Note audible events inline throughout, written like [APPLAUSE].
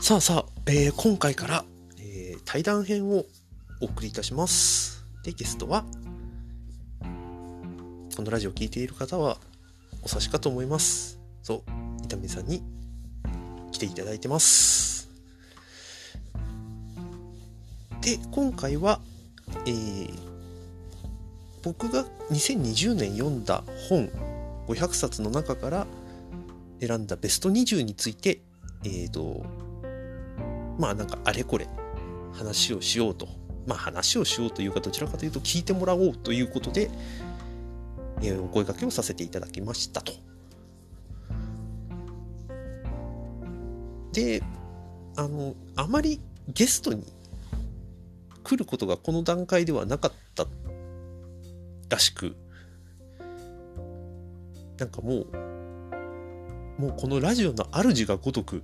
さあさあ、えー今回から、えー対談編をお送りいたします。で、ゲストは、このラジオを聴いている方はお察しかと思います。そう、伊丹さんに来ていただいてます。で、今回は、えー僕が2020年読んだ本500冊の中から選んだベスト20について、えーと、まあなんかあれこれ話をしようと。まあ話をしようというかどちらかというと聞いてもらおうということで、えーお声掛けをさせていただきましたと。で、あの、あまりゲストに来ることがこの段階ではなかったらしく、なんかもう、もうこのラジオの主がごとく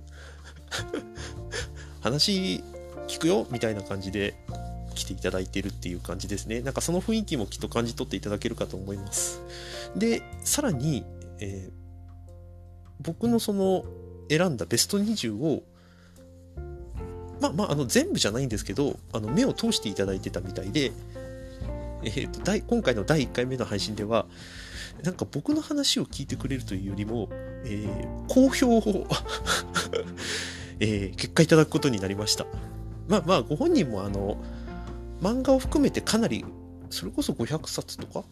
話聞くよみたいな感じで来ていただいてるっていう感じですね。なんかその雰囲気もきっと感じ取っていただけるかと思います。で、さらに、えー僕のその選んだベスト20を、まあまあ、あの全部じゃないんですけど、あの目を通していただいてたみたいで、えーと第今回の第1回目の配信では、なんか僕の話を聞いてくれるというよりも、えー好評を、[LAUGHS] えー結果いただくことになりました。まあまあ、ご本人もあの、漫画を含めてかなり、それこそ500冊とか、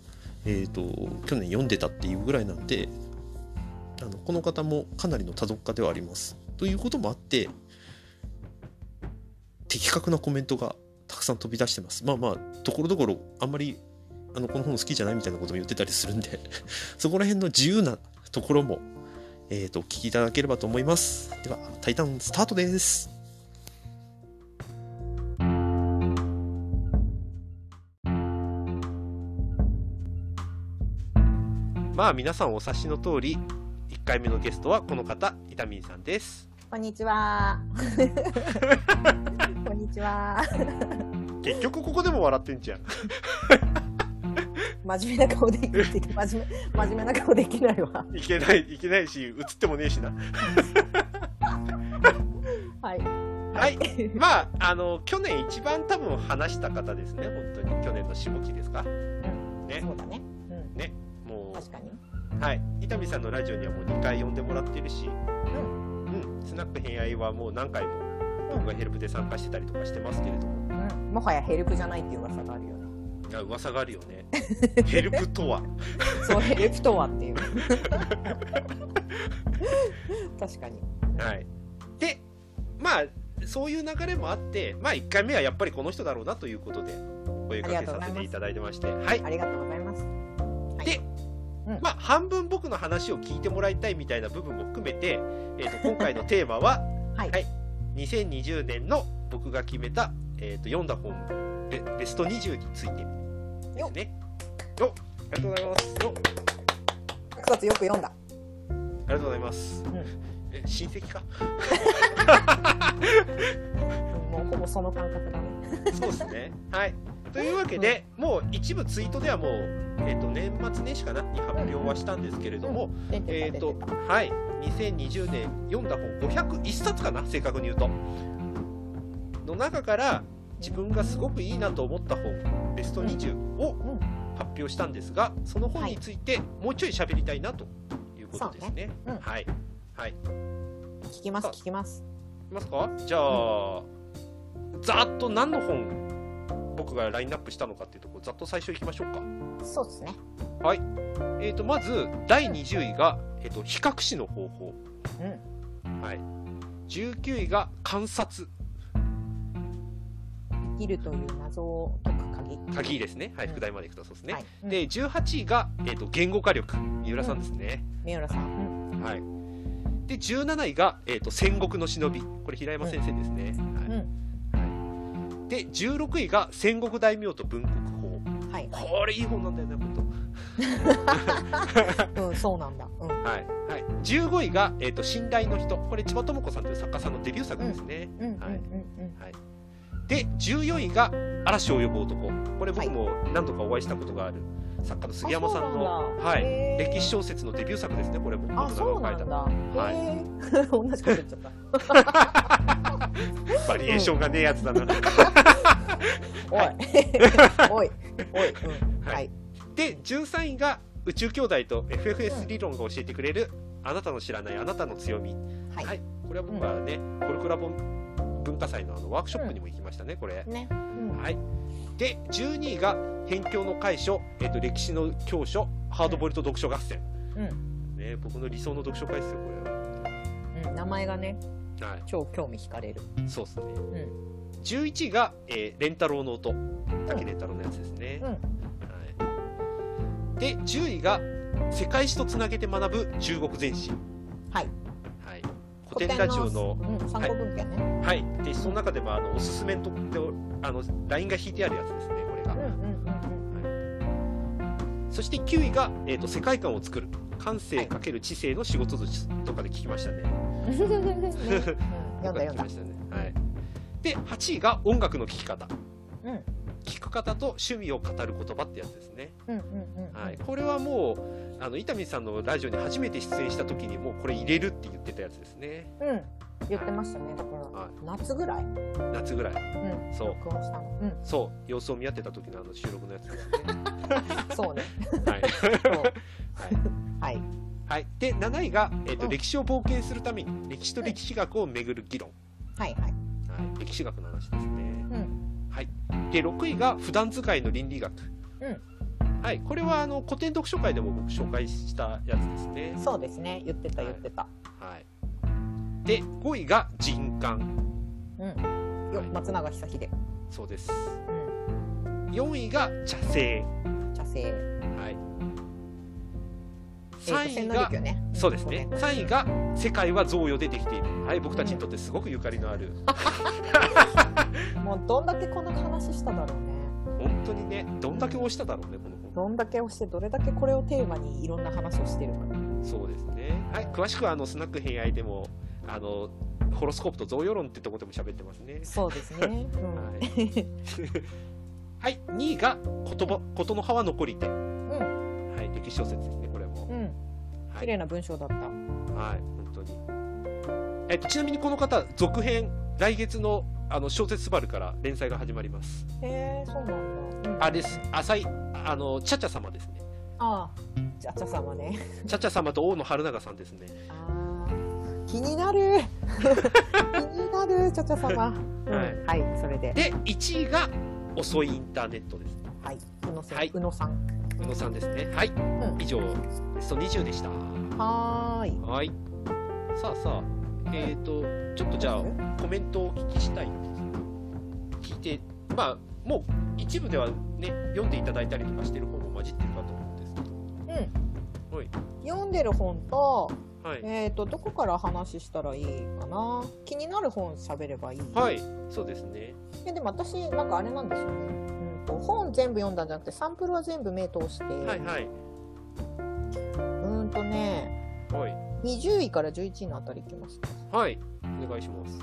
えっ、と、去年読んでたっていうぐらいなんで、あのこの方もかなりの多読家ではあります。ということもあって、的確なコメントがたくさん飛び出してます。まあまあ、ところどころ、あんまり、あの、この本好きじゃないみたいなことも言ってたりするんで、[LAUGHS] そこら辺の自由なところも、えっ、と、お聞きいただければと思います。では、タイタンスタートです。まあ、皆さんお察しの通り、1回目のゲストはこの方、伊丹さんです。こんにちは。[LAUGHS] こんにちは。[LAUGHS] 結局ここでも笑ってんじゃん。真面目な顔できるって真面目、真面目な顔できないわ。いけない、いけないし、映ってもねえしな。はい。はい。まあ、あの、去年一番多分話した方ですね、本当に。去年の下期ですか。ねそうだね。うん。も確かに。う、はい。伊丹さんのラジオにはもう2回呼んでもらってるし、うん。うん。スナック偏愛はもう何回も僕がヘルプで参加してたりとかしてますけれども、うん。もはやヘルプじゃないっていう噂があるよや噂があるよね。[LAUGHS] ヘルプとは。そう、ヘルプとはっていう。[LAUGHS] 確かに。はい。で、まあ、そういう流れもあって、まあ、1回目はやっぱりこの人だろうなということで、お声掛けさせていただいてまして、はい。ありがとうございます。はいで、うんまあ、半分僕の話を聞いてもらいたいみたいな部分も含めて、えー、と [LAUGHS] 今回のテーマは、はいはい2020年の僕が決めた、えー、と読んだ本ベベスト20についてですね。よっありがとうございます。よっ一つよく読んだ。ありがとうございます。うんえ親戚か？う [LAUGHS] んもうほぼその感覚だね。そうですね。はい。というわけで、もう一部ツイートではもう、えー、と年末年始かなに発表はしたんですけれども、出てえっ、とた出てた。、はい、2020年読んだ本501冊かな、正確に言うと。の中から、自分がすごくいいなと思った本、ベスト20をうん。発表したんですが、その本についてもうちょい喋りたいなということですね。ねうんはい。はい。い聞きます、聞きます。きますか？じゃあ、ざーっと何の本、僕がラインナップしたのかっていうところ、ざっと最初いきましょうか。そうですね。えー、とまず第20位が、えー、と比較史の方法、うん。はい、19位が観察生きるという謎を解く鍵。鍵ですね、はい、うん。副題までいくとそうですね、はい。うん。で18位が、えー、と言語化力。三浦さんですね、三浦さん。うん。はい、で17位が、えー、と戦国の忍び。これ平山先生ですね、はい。うん。で16位が戦国大名と文国法はい。これいい本なんだよね本 [LAUGHS] うん、そうなんだ。うん。当はい、はい、15位が、えー、と信頼の人。これ千葉智子さんという作家さんのデビュー作ですね、うん。うん。はい。うんで14位が嵐を呼ぶ男これ僕も何度かお会いしたことがある作家の杉山さんのはい、歴史小説のデビュー作ですねこれもあ、そうなんだ。はい [LAUGHS] 同じこと言っちゃった。[LAUGHS] バリエーションがねえやつだな。[LAUGHS] おい。おい。おい。うん。ははいい。で、13位が宇宙兄弟と FFS 理論が教えてくれる、あなたの知らないあなたの強み。はい。はい。これは僕はね、コルクラボ文化祭のあのワークショップにも行きましたね、これ。ね。うん。はい。で、12位が辺境の解書、えっ、と、歴史の教書、ハードボイルド読書合戦。うん。ね、僕の理想の読書会ですよ、これうん。名前がね、は。は超興味惹かれる。い。そうですね。うん。11位が、えー、レンタロウの音。竹レンタロウのやつですね。うん。はい。で、10位が、世界史とつなげて学ぶ中国全史。はい。はい。古典ラジオの、うん、参考文献ね。はい。で、その中でも、あの、おすすめとって、あの、ラインが引いてあるやつですね、これが。うんうんうんそして9位が、えーと、世界観を作る。感性かける知性の仕事術とかで聞きましたね。うん。ねうん読んだ読んだ。はい。で、8位が音楽の聴き方。うん。聞く方と趣味を語る言葉ってやつですね。うんうんうん。はい。これはもう、あの、伊丹さんのラジオに初めて出演した時にもうこれ入れるって言ってたやつですね。うん。言ってましたね。だから、は夏ぐらい？夏ぐらい。うん。そう。うん。そう。様子を見合ってた時のあの収録のやつですね。[LAUGHS] そうね。はい。はい。はい。はい。で、7位が、えっ、と、うん歴史を冒険するために、歴史と歴史学をめぐる議論。はいはい。はい。歴史学の話ですね。うん。はい。で、6位が普段使いの倫理学。うん。はい。これは、あの、古典読書会でも僕紹介したやつですね。そうですね。言ってた言ってた。はい。で、5位が人感。うん。よはい松永久秀。そうです。うん。4位が茶聖。茶聖。はい。えーと3位が、休ね。そうですね。ごめん3位が、世界は贈与でできている。はい。僕たちにとってすごくゆかりのある。[LAUGHS] もうどんだけこの話しただろうね。本当にね、どんだけ押しただろうね、この本。どんだけ押して、どれだけこれをテーマにいろんな話をしてるか。そうですね。はい。詳しくは、あの、スナック偏愛でも、あの、ホロスコープと贈与論ってとこでも喋ってますね。そうですね。うん。はい。[LAUGHS] はい。2位が、言葉、ことの葉は残り手。うん。はい。歴史小説ですね。綺麗な文章だった。はい。本当に。えっと、ちなみにこの方、続編、来月の、あの、小説スバルから連載が始まります。へえ、そうなんだ。うんあれです。浅井、あの、チャチャ様ですね。ああ、じゃあ、ちゃ様ね。チャチャ様と大野春長さんですね。ああ、気になる。[LAUGHS] 気になる、ちゃちゃ様。うんはいはい、それで。で、1位が、遅いインターネットです。はい、宇野さん、はい宇野さん。宇野さんですね。はい。うん以上、ベスト20でした。はーい。はい。さあさあ、えっ、と、ちょっとじゃあ、コメントをお聞きしたい聞いて、まあ、もう一部ではね、読んでいただいたりとかしてる本も混じってるかと思うんですけど。うん。はい。読んでる本と、はい。えっ、と、どこから話したらいいかな。気になる本喋ればいい。はい。そうですね。いやでも私、なんかあれなんですよね。うんと、本全部読んだんじゃなくて、サンプルは全部目通して、はいはい。うーんとね、はい。20位から11位のあたりいきます。はい。お願いします。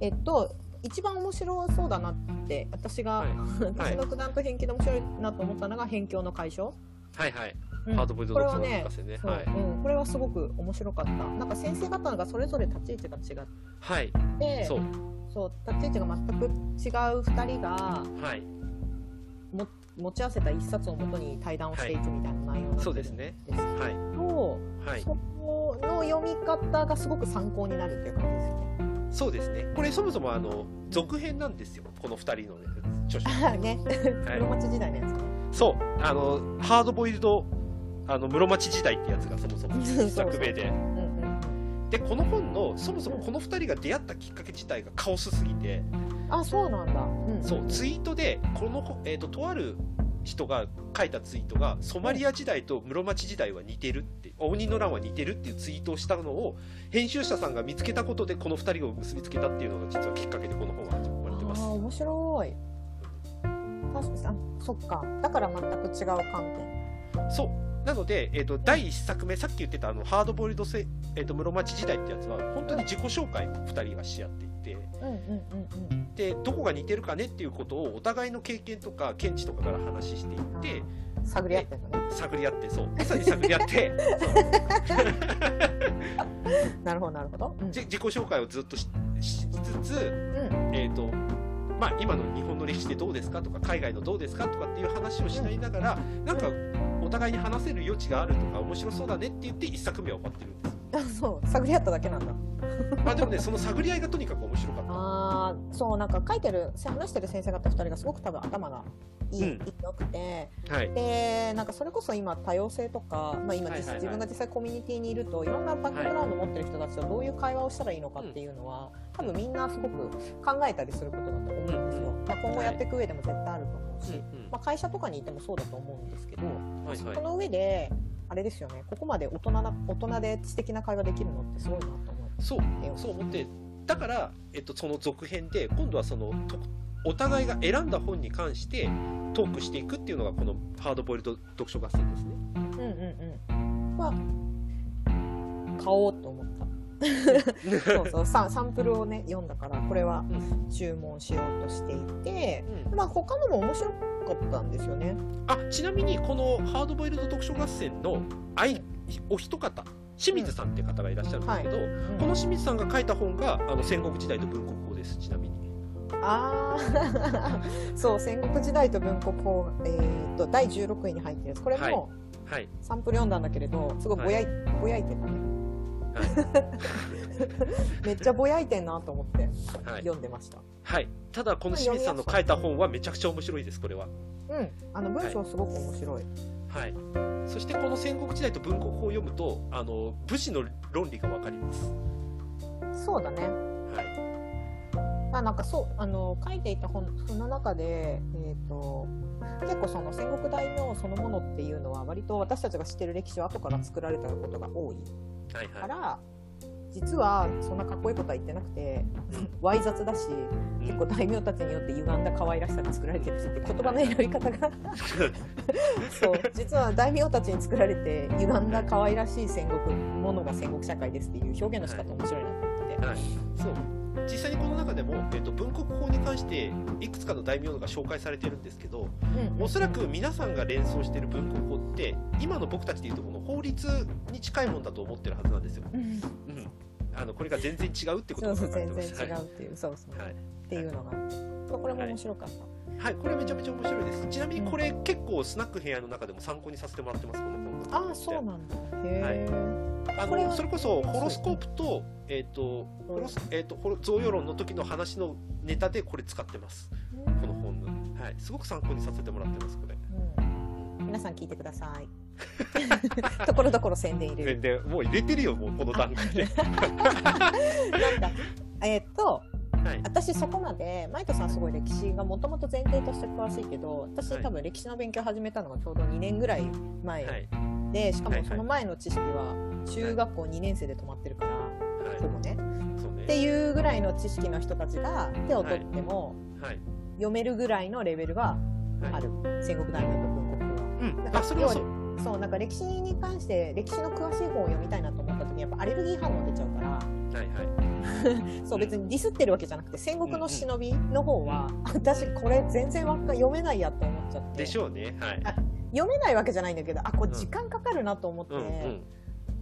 えっと、一番面白そうだなって、私が、はい。[LAUGHS] 私の九段と偏見で面白いなと思ったのが、辺境の解消。はいはい。うんハードボイのはねね。はい。うん、これはすごく面白かった。なんか先生方がそれぞれ立ち位置が違っはい。て、そう。そう立ち位置が全く違う2人がはい。も持ち合わせた一冊をもとに対談をしていくみたいな内容になんですそうですねけど、はい。はい。そこの読み方がすごく参考になるっていう感じですよね。そうですね。これそもそもあの、続編なんですよ。この二人のね、著書。ね、はい室町時代のやつね。そう。あの、ハードボイルド、あの、室町時代ってやつがそもそも [LAUGHS] 作目で。で、この本の、そもそもこの二人が出会ったきっかけ自体がカオスすぎて、あ、そうなんだ。うん、そう、ツイートで、この、えっ、と、とある人が書いたツイートが、ソマリア時代と室町時代は似てるって、鬼の乱は似てるっていうツイートをしたのを、編集者さんが見つけたことで、この二人を結びつけたっていうのが実はきっかけでこの本は始まってますああ、。面白い。確かに、あ、そっか。だから全く違う観点。そう。なので、えっ、と、第一作目、さっき言ってたあの、ハードボイルドせ、えっ、と、室町時代ってやつは、本当に自己紹介を二人がし合っていて、うんうんうんうん。で、どこが似てるかねっていうことを、お互いの経験とか、見地とかから話していって、探り合って。探り合って、そう。まさに探り合って、な [LAUGHS] なるほどなるほど、うん。じ自己紹介をずっとししつつ、うん。えっ、と、まあ、今の日本の歴史でどうですかとか、海外のどうですかとかっていう話をしなりながら、なんか、お互いに話せる余地があるとか、面白そうだねって言って、一作目は終わってるんです。あそう探り合っただけなんだまあ、でもね、その探り合いがとにかく面白かった。あーそうなんか書いてる話してる先生方2人がすごく多分頭がいい,、うん。よくて。はい。でなんかそれこそ今多様性とか、まあ、今、はい自分が実際コミュニティにいるといろんなバックグラウンドを持ってる人たちとどういう会話をしたらいいのかっていうのは、多分みんなすごく考えたりすることだと思うんですよ、うん。まあ、今後やっていく上でも絶対あると思うし、うんうん。まあ、会社とかにいてもそうだと思うんですけど、はいはい。その上であれですよね。ここまで大人な大人で知的な会話できるのってすごいなと思いそう、そう思って、だから、えっと、その続編で、今度はその、とお互いが選んだ本に関してトークしていくっていうのが、このハードボイルド読書合戦ですね。うんうんうん。は買おうと思った。[LAUGHS] そうそう。ササンプルをね読んだからこれは注文しようとしていてうん。まあ他のも面白かったんですよね。あちなみにこのハードボイルド読書合戦の愛お一方清水さんって方がいらっしゃるんですけど、うん。この清水さんが書いた本があの戦国時代と文国法ですちなみに。ああ [LAUGHS] そう戦国時代と文国法、えー、と第16位に入ってるやつ。これはい。もはい。サンプル読んだんだけれどすごいぼやい,、ぼやいてたね [LAUGHS] めっちゃぼやいてんなと思ってはい、読んでました。はい、ただこの清水さんの書いた本はめちゃくちゃ面白いですこれは。うん。あの文章すごく面白い、はい。そしてこの戦国時代と文国法を読むとあの武士の論理がわかります。そうだね。はい。あなんかそうあの書いていた本その中で、えー、と結構その戦国大名そのものっていうのは割と私たちが知ってる歴史は後から作られたことが多いはいはい。から、実はそんなかっこいいことは言ってなくてわい雑だし結構大名たちによって歪んだ可愛らしさで作られてるしって言葉の選び方が。[LAUGHS] そう。実は大名たちに作られて歪んだ可愛らしい戦国ものが戦国社会ですっていう表現の仕方面白いなと思ってて。はい、そう実際にこの中でも、えっと文国法に関していくつかの大名が紹介されてるんですけどうん。おそらく皆さんが連想している文国法って今の僕たちでいうとこの法律に近いもんだと思ってるはずなんですよ、うん。うん、あのこれが全然違うってことが分かって全然違ますうっていう、そうそう、はい。っていうのが。これも面白かった、はい、これめちゃめちゃ面白いです。ちなみにこれ結構スナック部屋の中でも参考にさせてもらってますこの本ああそうなんだ。へえ、あこれはのそれこそホロスコープと,、えーとホロスえー、とホロ贈与論の時の話のネタでこれ使ってます。この本の、はい、すごく参考にさせてもらってますこれ。うん、皆さん聞いてください。[LAUGHS] ところどころ宣伝入れるもう入れてるよもうこの段階で。なんかえーっとはい。私そこまでマイトさんすごい歴史がもともと前提として詳しいけど私はい。多分歴史の勉強始めたのがちょうど2年ぐらい前はいでしかもその前の知識は中学校2年生で止まってるから、ほぼね。そうね。っていうぐらいの知識の人たちが手を取ってもはい。読めるぐらいのレベルがはい。ある、戦国大名と文国は。うん。なんかあそれはそう。なんか歴史に関して歴史の詳しい本を読みたいなと思った時にやっぱアレルギー反応出ちゃうからはいはい。[LAUGHS] そう別にディスってるわけじゃなくて戦国の忍びの方は、私これ全然わか読めないやって思っちゃって。でしょうね。はい。あ読めないわけじゃないんだけどあこれ時間かかるなと思って、うんうん。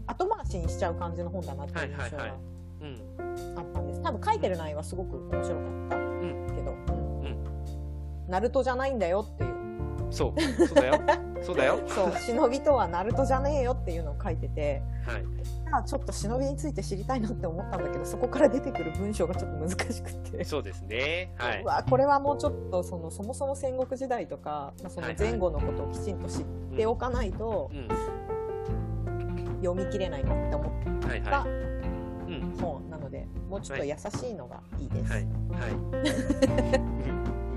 後回しにしちゃう感じの本だなっていう印象がうん。あったんです。多分書いてる内容はすごく面白かったんけど、うん。うん。ナルトじゃないんだよっていうそう [LAUGHS] そうだよ。そうだよ。そう忍びとはナルトじゃねえよっていうのを書いてて。はい。あちょっと忍びについて知りたいなって思ったんだけどそこから出てくる文章がちょっと難しくて。そうですね。はい。うわこれはもうちょっとそのそもそも戦国時代とか、まあ、その前後のことをきちんと知っておかないとうん。読み切れないなって思っはいた本なのでもうちょっと優しいのがいいです。はい。はい。う [LAUGHS] ん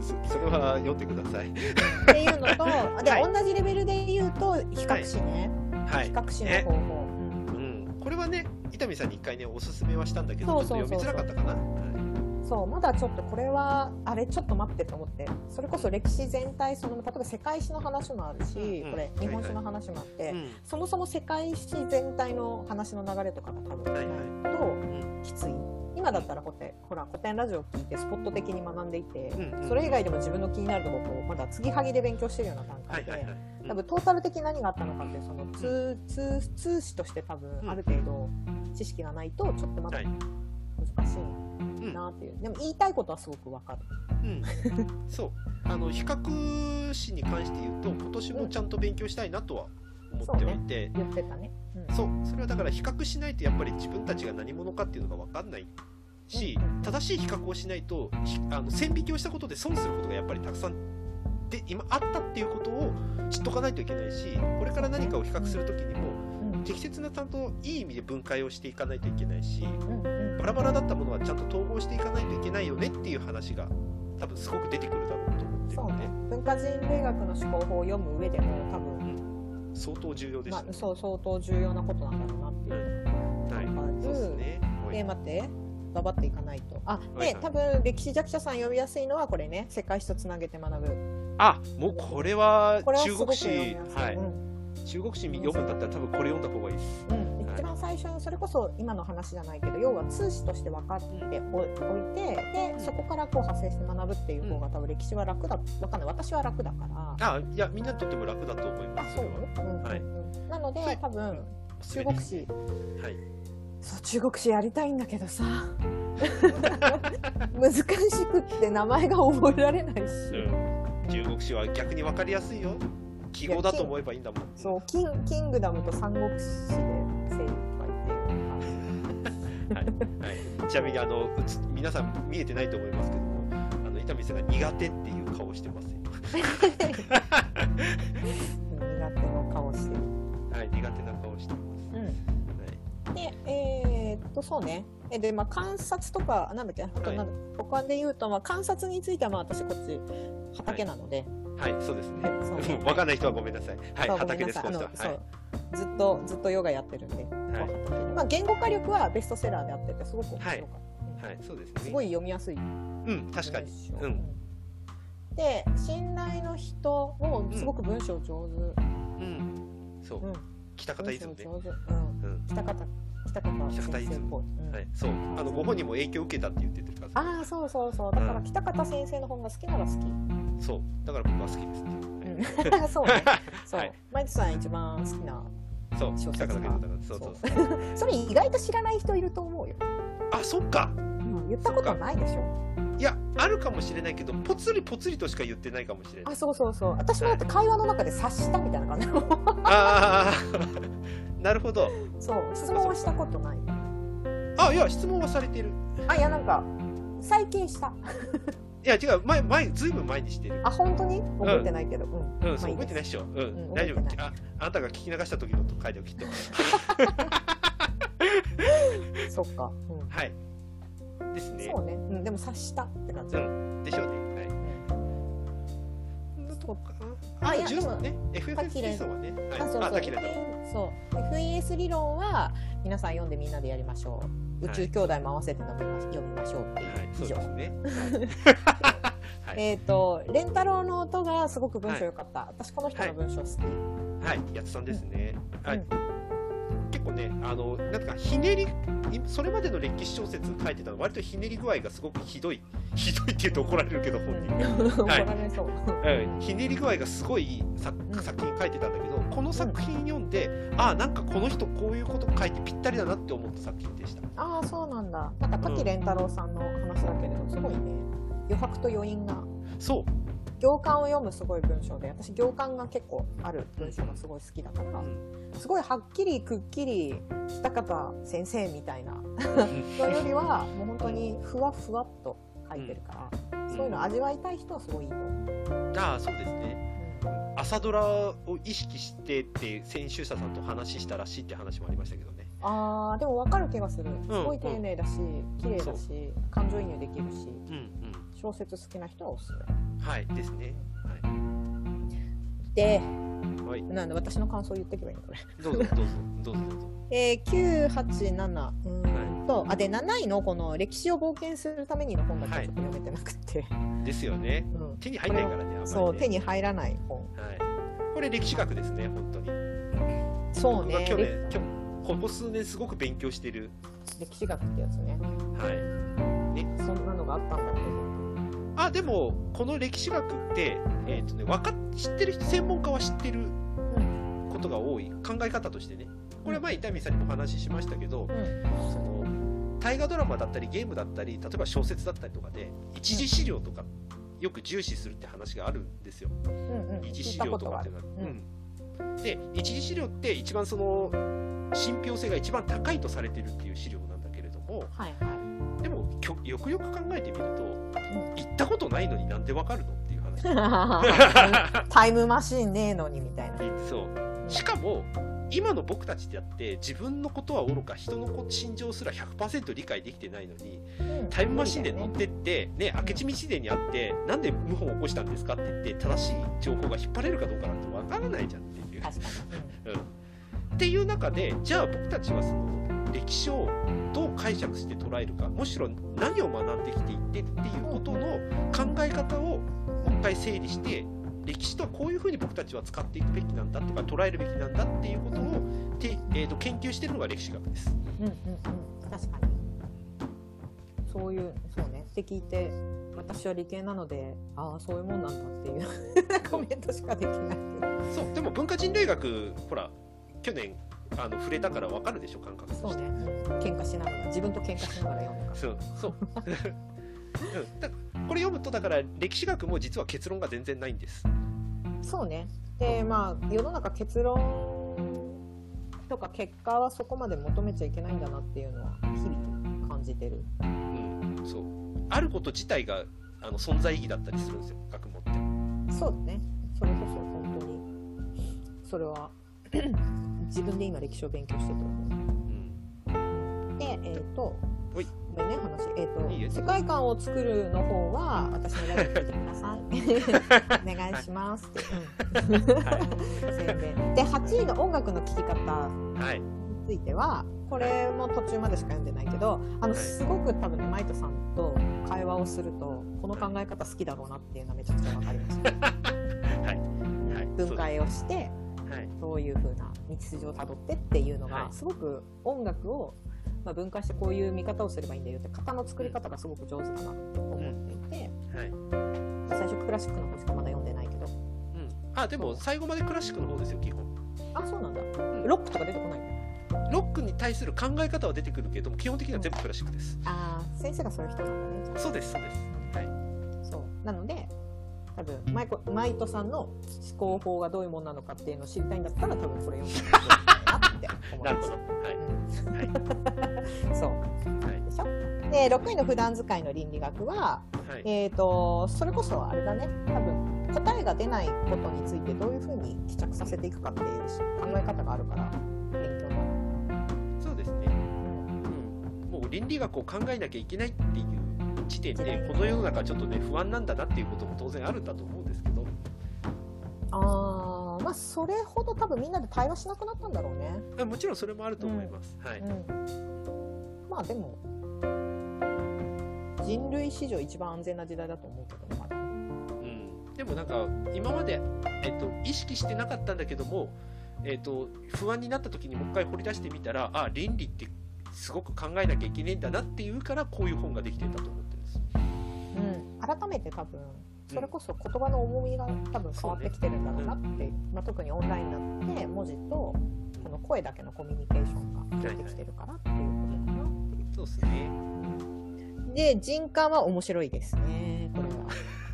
そそれは読んでください。っていうのと [LAUGHS] で、はい。同じレベルで言うと比較史ね、はい。比較史のね方法、うん。うん、これはね伊丹さんに一回ねおすすめはしたんだけどそうそうそうちょっと読みづらかったかな、はい。そうまだちょっとこれはあれちょっと待ってと思って。それこそ歴史全体その例えば世界史の話もあるし、うんうん。これ日本史の話もあって、うん。そもそも世界史全体の話の流れとかが多分ないとはい。はいうん。きつい。今だったらほてほら古典ラジオを聞いてスポット的に学んでいて、それ以外でも自分の気になるところをまだ継ぎはぎで勉強してるような段階で。多分トータル的に何があったのかってその通通通詞として多分ある程度知識がないとちょっとまだはい。難しうんいなっていう、でも言いたいことはすごくわかる。うん、[LAUGHS] そう。あの比較史に関して言うと今年もちゃんと勉強したいなとは思ってはいて、そうそれはだから比較しないとやっぱり自分たちが何者かっていうのが分かんないしうん正しい比較をしないとひあの線引きをしたことで損することがやっぱりたくさんで今あったっていうことを知っとかないといけないしこれから何かを比較する時にもうん。適切なちゃんといい意味で分解をしていかないといけないしバラバラだったものはちゃんと統合していかないといけないよねっていう話が多分すごく出てくるだろうと思ってるので、文化人類学の思考法を読む上でも多分、相当重要でしたね。まあ、そう相当重要なことなんだろうなっていう。はい。わかる。そうですね。はい。で待って頑張っていかないと。あで、はいはい。多分歴史弱者さん読みやすいのはこれね。世界史とつなげて学ぶ。あ、もうこれは中国史、はい、うん。中国史読むんだったら多分これ読んだ方がいい。です。うん。はい。一番最初にそれこそ今の話じゃないけど要は通史として分かっておおいてでそこからこう派生して学ぶっていう方が多分歴史は楽だ分かんない私は楽だから。あ、いやみんなにとっても楽だと思います。あそう？うんはい。なのではい。多分中国史。はい。そう中国史やりたいんだけどさ [LAUGHS] 難しくって名前が覚えられないし、うん。中国史は逆に分かりやすいよ。記号だと思えばいいんだもん。そうキンキングダムと三国志で精一杯っていうはい。はい。ちなみにあの皆さん見えてないと思いますけども、あの伊丹さんが苦手っていう顔してますよ。[LAUGHS] 苦手な顔してる。はい、苦手な顔えーっと、そうね。えで、まあ、観察とか、なんだっけ、あとはいなんだ、他で言うと、まあ、観察については、まあ、私、こっち、畑なので。はい、はい、そうですね。そう [LAUGHS] ねわかんない人はごめんなさい。はい、畑です、この人は。なさいずっと、ずっとヨガやってるんで。こう畑でまあ、言語化力はベストセラーであってて、すごく面白かった。はい、はい、そうですね。すごい読みやすい。うん、確かに。うん。で、信頼の人も、すごく文章上手。うん。そううん。北方イズムね。うん。うん。北方、北方先生っぽい。うんはい、そう。あの、ご本人も影響を受けたって言ってたから。ああそうそうそうだから北方先生の本が好きなら好き、そう。だから僕は好きですね。うん、[LAUGHS] そうねそう、はいマイチさん一番好きなそう。小説が北方健太だから。そうそうそう。[LAUGHS] それ意外と知らない人いると思うよ、あ、そっか。うん、言ったことないでしょいや、あるかもしれないけど、ぽつりぽつりとしか言ってないかもしれないあ。そうそうそう私もだって会話の中で察したみたいな感じああ、[LAUGHS] なるほど。そう質問はしたことないあ、いや、質問はされてる。あいやなんか最近したいや、違う、前、前、ずいぶん前にしてる。あ本当に？覚えてないけどうん、うん、そう、まあ覚えてないっしょ。うん、うん大丈夫。あ、あなたが聞き流した時のと書いておきっと。[LAUGHS] そっか、うんはい。ですね。そ。うね、うん、でも察したって感じ、うん。でしょうね。ああ、いやでもね。FFS 滝連はね。はい。あそうそう。あ、滝連そう。FES 理論は皆さん読んでみんなでやりましょう。宇はい。宙兄弟も合わせて読みま読みましょうっていう。はい、以上、そうですね。はい。[LAUGHS] えっ、とレンタロウの音がすごく文章良かった、私この人の文章好き、はい、やつさんですね。はい。うん結構ね、あの、なんかひねり、いそれまでの歴史小説書いてたの、割とひねり具合がすごくひどい。[LAUGHS] ひどいって言うと怒られるけど、本人。[LAUGHS] 怒られそう、うんひねり具合がすごい作ん作品書いてたんだけど、この作品読んで、ああ、なんかこの人こういうこと書いてぴったりだなって思った作品でした。ああそうなんだなんか滝蓮太郎さんの話だけれどすごいね余白と余韻がそう。行間を読むすごい文章で私行間が結構ある文章がすごい好きだからうん。すごいはっきりくっきり北方先生みたいなのよりはもう本当にふわふわっと書いてるから、そういうの味わいたい人はすごいいいと思う、ああ、そうですね。朝ドラを意識してって編集者さんと話したらしいって話もありましたけどね。あーでも分かる気がする。ん。すごい丁寧だし、綺麗だし感情移入できるしうんうん。小説好きな人はおすすめはい、ですね。ではい。はい。なんで私の感想言ってけばいいのこれどうぞ [LAUGHS] どうぞ、どうぞどうぞ。えー、987うーんと、あで7位のこの歴史を冒険するためにの本だけはちょっと読めてなくて、ですよね。うん手に入んないからね、あんまりね。そう手に入らない本はい。これ歴史学ですね、本当に。そうね去年、きょここ数年すごく勉強してる。歴史学ってやつねはい。そんなのがあったんだってあ、でも、この歴史学って、えっ、とね、わかっ、知ってる人、専門家は知ってることが多い。考え方としてね。これは前、伊丹さんにもお話ししましたけど、うんその、大河ドラマだったり、ゲームだったり、例えば小説だったりとかで、一次資料とか、よく重視するって話があるんですよ。うんうん一次資料かっていうこととがあるのは。うん。で、一次資料って一番その、信憑性が一番高いとされてるっていう資料なんだけれども、はいはいよくよく考えてみると、行ったことないのになんでわかるのっていう話。[LAUGHS] タイムマシーンねえのにみたいな。そう。しかも、今の僕たちであって、自分のことはおろか、人のこ心情すら100%理解できてないのに、タイムマシンで乗ってって、ね、明智道秀に会って、なんで謀反を起こしたんですかって言って、正しい情報が引っ張れるかどうかなんてわからないじゃんっていう。うん、っていう中で、じゃあ僕たちはその歴史をどう解釈して捉えるか、むしろ何を学んできていってっていうことの考え方をもう一回整理して、歴史とはこういうふうに僕たちは使っていくべきなんだとか捉えるべきなんだっていうことをて、えー、と研究しているのが歴史学です。うんうんうん。確かに。そういう、そうね。って聞いて、私は理系なので、ああ、そういうもんなんだっていう [LAUGHS] コメントしかできないけど。そうでも文化人類学ほら去年あの触れたから分かるでしょ感覚としてそうね。喧嘩しながら、自分と喧嘩しながら読んだから。そうそう、[LAUGHS] うん、だこれ読むとだから歴史学も実は結論が全然ないんですそうね。で、まあ、世の中結論とか結果はそこまで求めちゃいけないんだなっていうのは、日々感じてる。うんそうあること自体があの存在意義だったりするんですよ学問ってそうだね。それこそ本当に、それは自分で今歴史を勉強してて思うんう。で、えっ、と、ほいごめんね、話。えっ、いいよと、世界観を作るの方は、私のラジオ聞いてください。[LAUGHS] お願いしますって。うん。はい宣伝。で、8位の音楽の聴き方はいについては、これも途中までしか読んでないけど、あの、はいすごく多分ね、マイトさんと会話をすると、この考え方好きだろうなっていうのはめちゃくちゃわかりました。[LAUGHS] はいはい分解をして、はい。そういう風な道筋をたどってっていうのが、はい。すごく音楽を、まあ、分解してこういう見方をすればいいんだよって型の作り方がすごく上手だなって思っていて、はい。最初クラシックの方しかまだ読んでないけど。うん、あでも最後までクラシックの方ですよ基本。あそうなんだ。ん。ロックとか出てこないんだロックに対する考え方は出てくるけども基本的には全部クラシックです。ああ先生がそういう人なんだねそうですそうです。はい。そう。なので多分マイコマイトさんの思考法がどういうものなのかっていうのを知りたいんだったら多分これ読んでいいなって思いなるほましど。はい。た、うん、そう。はい。でしょ？で6位の普段使いの倫理学ははい。えー、とそれこそあれだね。多分答えが出ないことについてどういうふうに帰着させていくかっていう考え方があるから勉強になる、そうですね。うん。もう倫理学を考えなきゃいけないっていう時点でこの世の中ちょっとね不安なんだなっていうことも当然あるんだと思うんですけど。あーまあそれほど多分みんなで対話しなくなったんだろうね、あもちろんそれもあると思います、はい、うん、まあでも人類史上一番安全な時代だと思うけどねまだ。うん、でもなんか今まで、えっと、意識してなかったんだけども、えっと、不安になった時にもう一回掘り出してみたらあ倫理ってすごく考えなきゃいけないんだなっていうからこういう本ができてんだと思ってるんですうん、改めて多分それこそ言葉の重みが多分変わってきてるんだろうなって、まあ、特にオンラインになって文字とこの声だけのコミュニケーションが増えてきてるからっていうことかなっていう。そうですね。で人感は面白いですねこれは、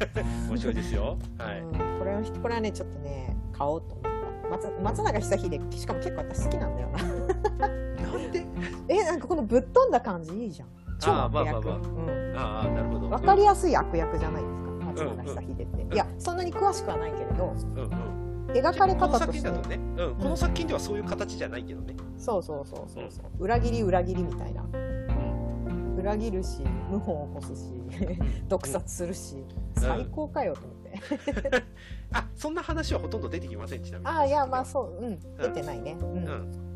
[LAUGHS] 面白いですよ。はい、うん、これはこれはねちょっとね買おうと思った。松松永久秀しかも結構私好きなんだよな。なんで？[LAUGHS] えなんかこのぶっ飛んだ感じいいじゃん超悪役、まあなるほど。分かりやすい悪役じゃないですか。松永久秀って、ん。いやそんなに詳しくはないけれど。うんうん。描かれこの方として作品だとね、うん、この作品ではそういう形じゃないけどね、そうそうそうそうそう。裏切り裏切りみたいな。うん、裏切るし謀反を起こすし毒殺するし、最高かよと思って、[LAUGHS] あそんな話はほとんど出てきませんちなみに。ああいやまあそううん。出てないね、うん。うん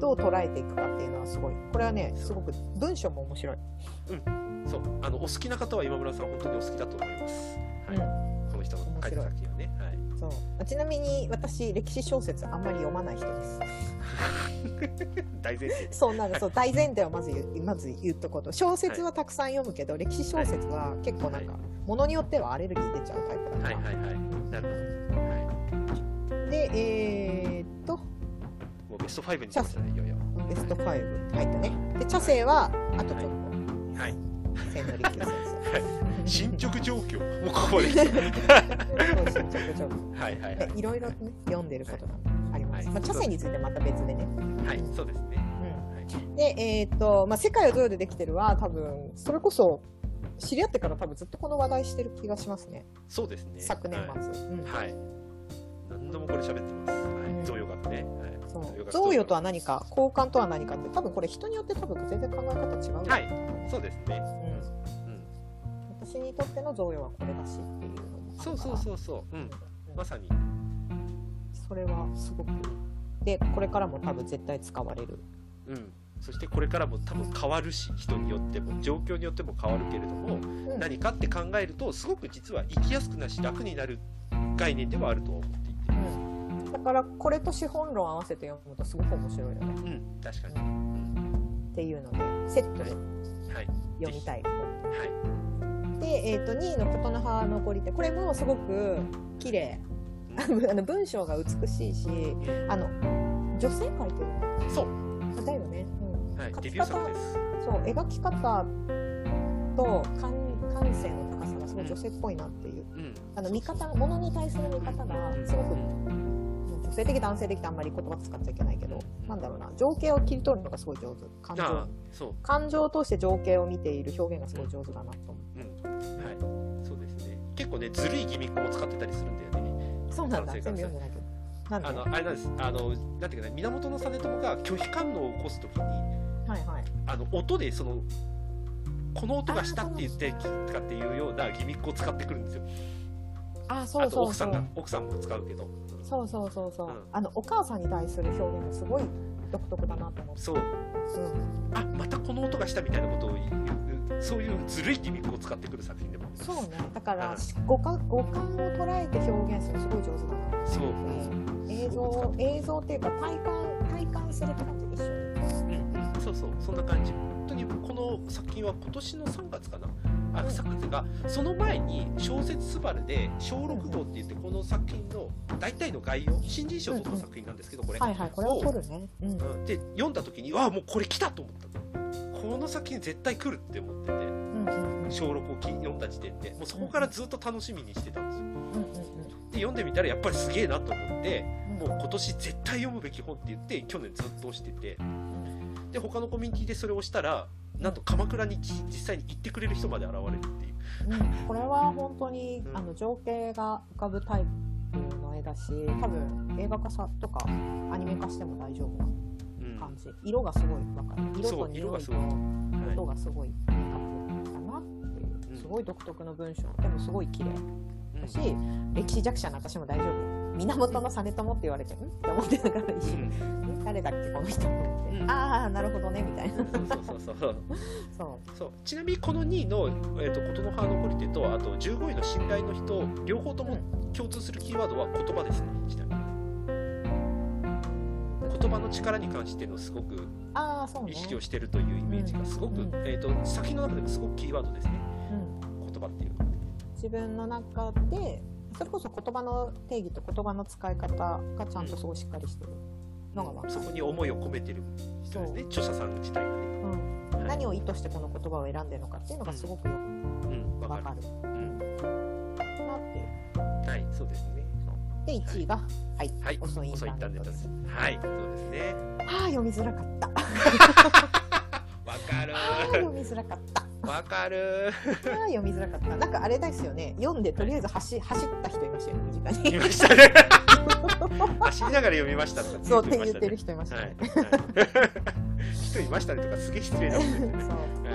どう捉えていくかっていうのはすごい。これはねすごく文章も面白い、そう。あのお好きな方は今村さん本当にお好きだと思います、はい。うん。この人の書いた作品はね、はい、そう。ちなみに私歴史小説あんまり読まない人です。[LAUGHS] 大前提。そうなるそう大前提をまず言うまず言っとこうと。小説はたくさん読むけど、歴史小説は結構なんか、はい。ものによってはアレルギー出ちゃうタイプだから、はいはいはい。なるほど、はい、でえー、うベスト5にしましたねい？よいよベスト5入ったね。で茶聖はあとちょっと、はい。千利休先生進捗状況もうここで。進捗状況。はいはいはい。ねいろいろね読んでることがあります、はい。まあ、茶聖についてまた別でね、はいそうですね。うん、でえーっと、まあ、世界はどうやってできてるは多分それこそ知り合ってから多分ずっとこの話題してる気がしますね。そうですね。昨年末、うん。はい、はい、何度もこれ喋ってます、はい。うん。贈与学ね、はい、贈与とは何か交換とは何かって多分これ人によって多分全然考え方違うよねはい。そうですね。うん。うん。私にとっての贈与はこれだしっていうのもそうそうそうそう。うん。うん。まさに。それはすごく。でこれからも多分絶対使われる。うん。そしてこれからも多分変わるし人によっても状況によっても変わるけれどもうん。何かって考えるとすごく実は生きやすくなし楽になる概念ではあると思ってだからこれと資本論を合わせて読むとすごく面白いよね。うん確かに。っていうのでセットではい。読みたい。はい。で、えー、と2位の琴の葉の残りってこれもすごく綺麗。あの文章が美しいしあの女性書いてる。そう。のだよね、うん。書き方そう描き方と感感性の高さがすごい女性っぽいなっていう、うん。あの見方ものに対する見方がすごく女性的男性的ってあんまり言葉使っちゃいけないけど、うん。なんだろうな情景を切り取るのがすごい上手。感情感情を通して情景を見ている表現がすごい上手だなと思う。ん。はい。そうですね。結構ねずるいギミックも使ってたりするんだよね。うそうなんだ。全部読んでないけど。なんで？あのあれなんです。あのなんていうかね源実朝が拒否感応を起こすときにはいはい。あの音でそのこの音がしたって言ってとかっていうようなギミックを使ってくるんですよ。あそあとうそう。そう奥さんが奥さんも使うけどそうそうそうそう、うん。あのお母さんに対する表現がすごい独特だなと思って、そう。うあまたこの音がしたみたいなことを言う。そういうずるいギミックを使ってくる作品でもそうね。だからうん。五感五感を捉えて表現するのすごい上手だなそう、うん映像映像っていうか体感体感するって感じ一緒にうん。うん、そうそう。そんな感じ。本当にこの作品は今年の3月かなあうん3月がその前に小説「スバルで小6号って言ってこの作品の大体の概要新人賞を取った作品なんですけどこれ、はいはいこれは撮るね。うん。読んだ時にわあもうこれ来たと思ったのこの作品絶対来るって思ってて。うんうんうん。小6をき読んだ時点で。もうそこからずっと楽しみにしてたんですよ。うんで読んでみたらやっぱりすげえなと思ってうん。もう今年絶対読むべき本って言って去年ずっと押してて。で他のコミュニティでそれをしたらなんと鎌倉に実際に行ってくれる人まで現れるっていう。うん。これは本当に、うん。あの情景が浮かぶタイプの絵だし多分映画化さとかアニメ化しても大丈夫なうん。感じ、色がすごいわかる。色と匂いと色がすごい。はい。音がすごい明確だなっていう。うん。すごい独特の文章。でもすごい綺麗うん。だし、歴史弱者の私も大丈夫源実朝って言われてん？って思ってながら一瞬、ん。誰だっけこの？人って、うん。ああなるほどねみたいな。そうそうそうそう。そそう。ちなみにこの2位の「えー、と琴の葉残り手」とあと15位の「信頼の人」両方とも共通するキーワードは言葉ですねちなみに。言葉の力に関してのすごく意識をしてるというイメージがすごく、うん。えー、と作品の中でもすごくキーワードですね。うん。言葉っていうのは。自分の中でそれこそ言葉の定義と言葉の使い方がちゃんとすごいしっかりしてるのが分かるそこに思いを込めてる人ですね。著者さん自体がね、うん、はい。何を意図してこの言葉を選ん。でるのかっていうのがすごくようん、わかる。く分かるうん。なっていうはいそうですね。で1位がはい、はい。遅いインターーネットです。はい。そうですね。はあ読みづらかった。[LAUGHS] わかる。[LAUGHS] ああ読みづらかったわかる。読みづらかった。なんかあれですよね。読んでとりあえず走走った人いましたよね身近に。見ましたね。[LAUGHS] 走りながら読みました。とかそうって言ってる人いましたはい。ね、はい。人いましたねとかすげえ失礼なことですよね